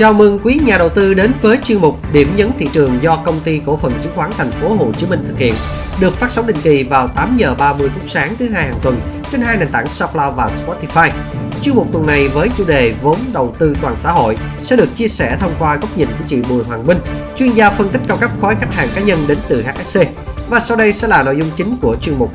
Chào mừng quý nhà đầu tư đến với chuyên mục Điểm nhấn thị trường do công ty cổ phần chứng khoán Thành phố Hồ Chí Minh thực hiện, được phát sóng định kỳ vào 8 giờ 30 phút sáng thứ hai hàng tuần trên hai nền tảng SoundCloud và Spotify. Chuyên mục tuần này với chủ đề vốn đầu tư toàn xã hội sẽ được chia sẻ thông qua góc nhìn của chị Bùi Hoàng Minh, chuyên gia phân tích cao cấp khối khách hàng cá nhân đến từ HSC. Và sau đây sẽ là nội dung chính của chuyên mục.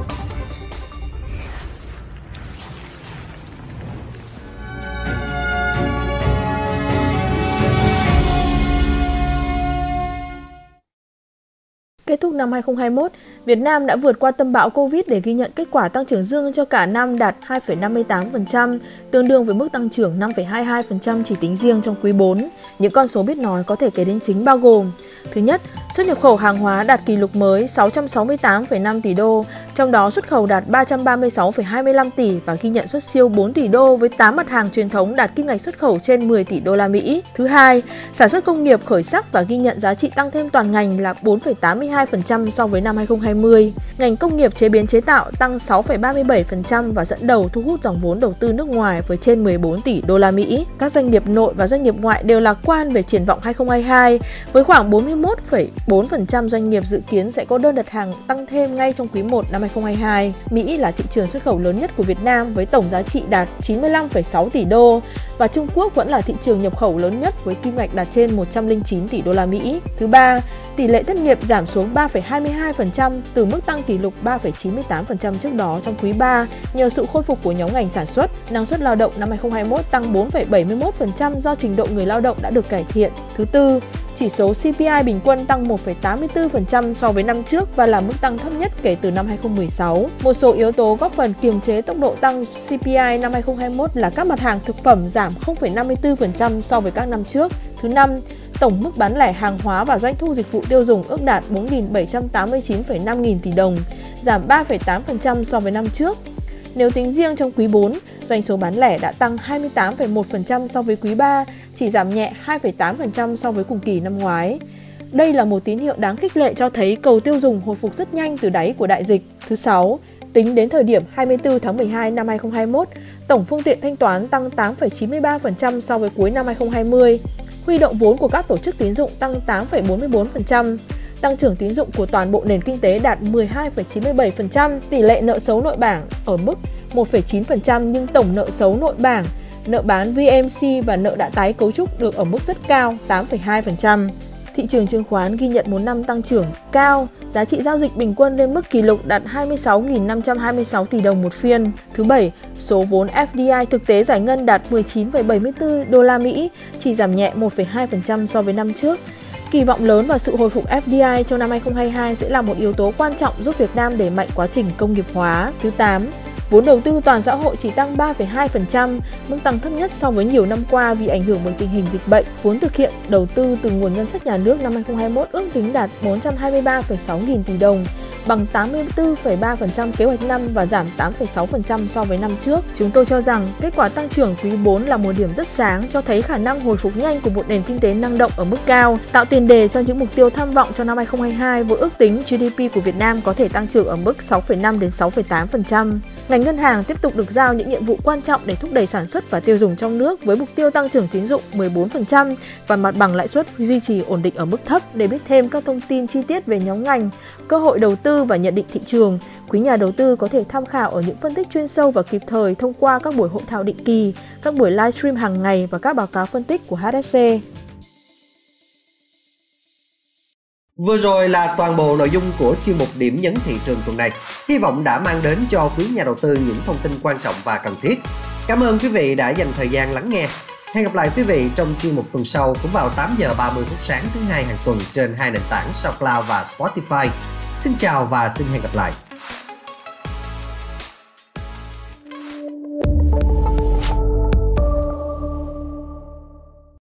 Kết thúc năm 2021, Việt Nam đã vượt qua tâm bão Covid để ghi nhận kết quả tăng trưởng dương cho cả năm đạt 2,58%, tương đương với mức tăng trưởng 5,22% chỉ tính riêng trong quý 4. Những con số biết nói có thể kể đến chính bao gồm Thứ nhất, xuất nhập khẩu hàng hóa đạt kỷ lục mới 668,5 tỷ đô, trong đó xuất khẩu đạt 336,25 tỷ và ghi nhận xuất siêu 4 tỷ đô với 8 mặt hàng truyền thống đạt kim ngạch xuất khẩu trên 10 tỷ đô la Mỹ. Thứ hai, sản xuất công nghiệp khởi sắc và ghi nhận giá trị tăng thêm toàn ngành là 4,82% so với năm 2020. Ngành công nghiệp chế biến chế tạo tăng 6,37% và dẫn đầu thu hút dòng vốn đầu tư nước ngoài với trên 14 tỷ đô la Mỹ. Các doanh nghiệp nội và doanh nghiệp ngoại đều lạc quan về triển vọng 2022 với khoảng 41,4% doanh nghiệp dự kiến sẽ có đơn đặt hàng tăng thêm ngay trong quý 1 năm 2022. Mỹ là thị trường xuất khẩu lớn nhất của Việt Nam với tổng giá trị đạt 95,6 tỷ đô và Trung Quốc vẫn là thị trường nhập khẩu lớn nhất với kim ngạch đạt trên 109 tỷ đô la Mỹ. Thứ ba, tỷ lệ thất nghiệp giảm xuống 3,22% từ mức tăng kỷ lục 3,98% trước đó trong quý 3 nhờ sự khôi phục của nhóm ngành sản xuất. Năng suất lao động năm 2021 tăng 4,71% do trình độ người lao động đã được cải thiện. Thứ tư, chỉ số CPI bình quân tăng 1,84% so với năm trước và là mức tăng thấp nhất kể từ năm 2016. Một số yếu tố góp phần kiềm chế tốc độ tăng CPI năm 2021 là các mặt hàng thực phẩm giảm giảm 0,54% so với các năm trước. Thứ năm, tổng mức bán lẻ hàng hóa và doanh thu dịch vụ tiêu dùng ước đạt 4.789,5 nghìn tỷ đồng, giảm 3,8% so với năm trước. Nếu tính riêng trong quý 4, doanh số bán lẻ đã tăng 28,1% so với quý 3, chỉ giảm nhẹ 2,8% so với cùng kỳ năm ngoái. Đây là một tín hiệu đáng khích lệ cho thấy cầu tiêu dùng hồi phục rất nhanh từ đáy của đại dịch. Thứ 6, tính đến thời điểm 24 tháng 12 năm 2021, tổng phương tiện thanh toán tăng 8,93% so với cuối năm 2020. Huy động vốn của các tổ chức tín dụng tăng 8,44%. Tăng trưởng tín dụng của toàn bộ nền kinh tế đạt 12,97%, tỷ lệ nợ xấu nội bảng ở mức 1,9% nhưng tổng nợ xấu nội bảng, nợ bán VMC và nợ đã tái cấu trúc được ở mức rất cao 8,2%. Thị trường chứng khoán ghi nhận một năm tăng trưởng cao, giá trị giao dịch bình quân lên mức kỷ lục đạt 26.526 tỷ đồng một phiên. Thứ bảy, số vốn FDI thực tế giải ngân đạt 19,74 đô la Mỹ, chỉ giảm nhẹ 1,2% so với năm trước. Kỳ vọng lớn vào sự hồi phục FDI trong năm 2022 sẽ là một yếu tố quan trọng giúp Việt Nam đẩy mạnh quá trình công nghiệp hóa. Thứ 8, Vốn đầu tư toàn xã hội chỉ tăng 3,2%, mức tăng thấp nhất so với nhiều năm qua vì ảnh hưởng bởi tình hình dịch bệnh. Vốn thực hiện đầu tư từ nguồn ngân sách nhà nước năm 2021 ước tính đạt 423,6 nghìn tỷ đồng, bằng 84,3% kế hoạch năm và giảm 8,6% so với năm trước. Chúng tôi cho rằng kết quả tăng trưởng quý 4 là một điểm rất sáng cho thấy khả năng hồi phục nhanh của một nền kinh tế năng động ở mức cao, tạo tiền đề cho những mục tiêu tham vọng cho năm 2022 với ước tính GDP của Việt Nam có thể tăng trưởng ở mức 6,5 đến 6,8%. Ngành ngân hàng tiếp tục được giao những nhiệm vụ quan trọng để thúc đẩy sản xuất và tiêu dùng trong nước với mục tiêu tăng trưởng tín dụng 14% và mặt bằng lãi suất duy trì ổn định ở mức thấp. Để biết thêm các thông tin chi tiết về nhóm ngành, cơ hội đầu tư tư và nhận định thị trường, quý nhà đầu tư có thể tham khảo ở những phân tích chuyên sâu và kịp thời thông qua các buổi hội thảo định kỳ, các buổi livestream hàng ngày và các báo cáo phân tích của HSC. Vừa rồi là toàn bộ nội dung của chuyên mục điểm nhấn thị trường tuần này. Hy vọng đã mang đến cho quý nhà đầu tư những thông tin quan trọng và cần thiết. Cảm ơn quý vị đã dành thời gian lắng nghe. Hẹn gặp lại quý vị trong chuyên mục tuần sau cũng vào 8 giờ 30 phút sáng thứ hai hàng tuần trên hai nền tảng SoundCloud và Spotify. Xin chào và xin hẹn gặp lại.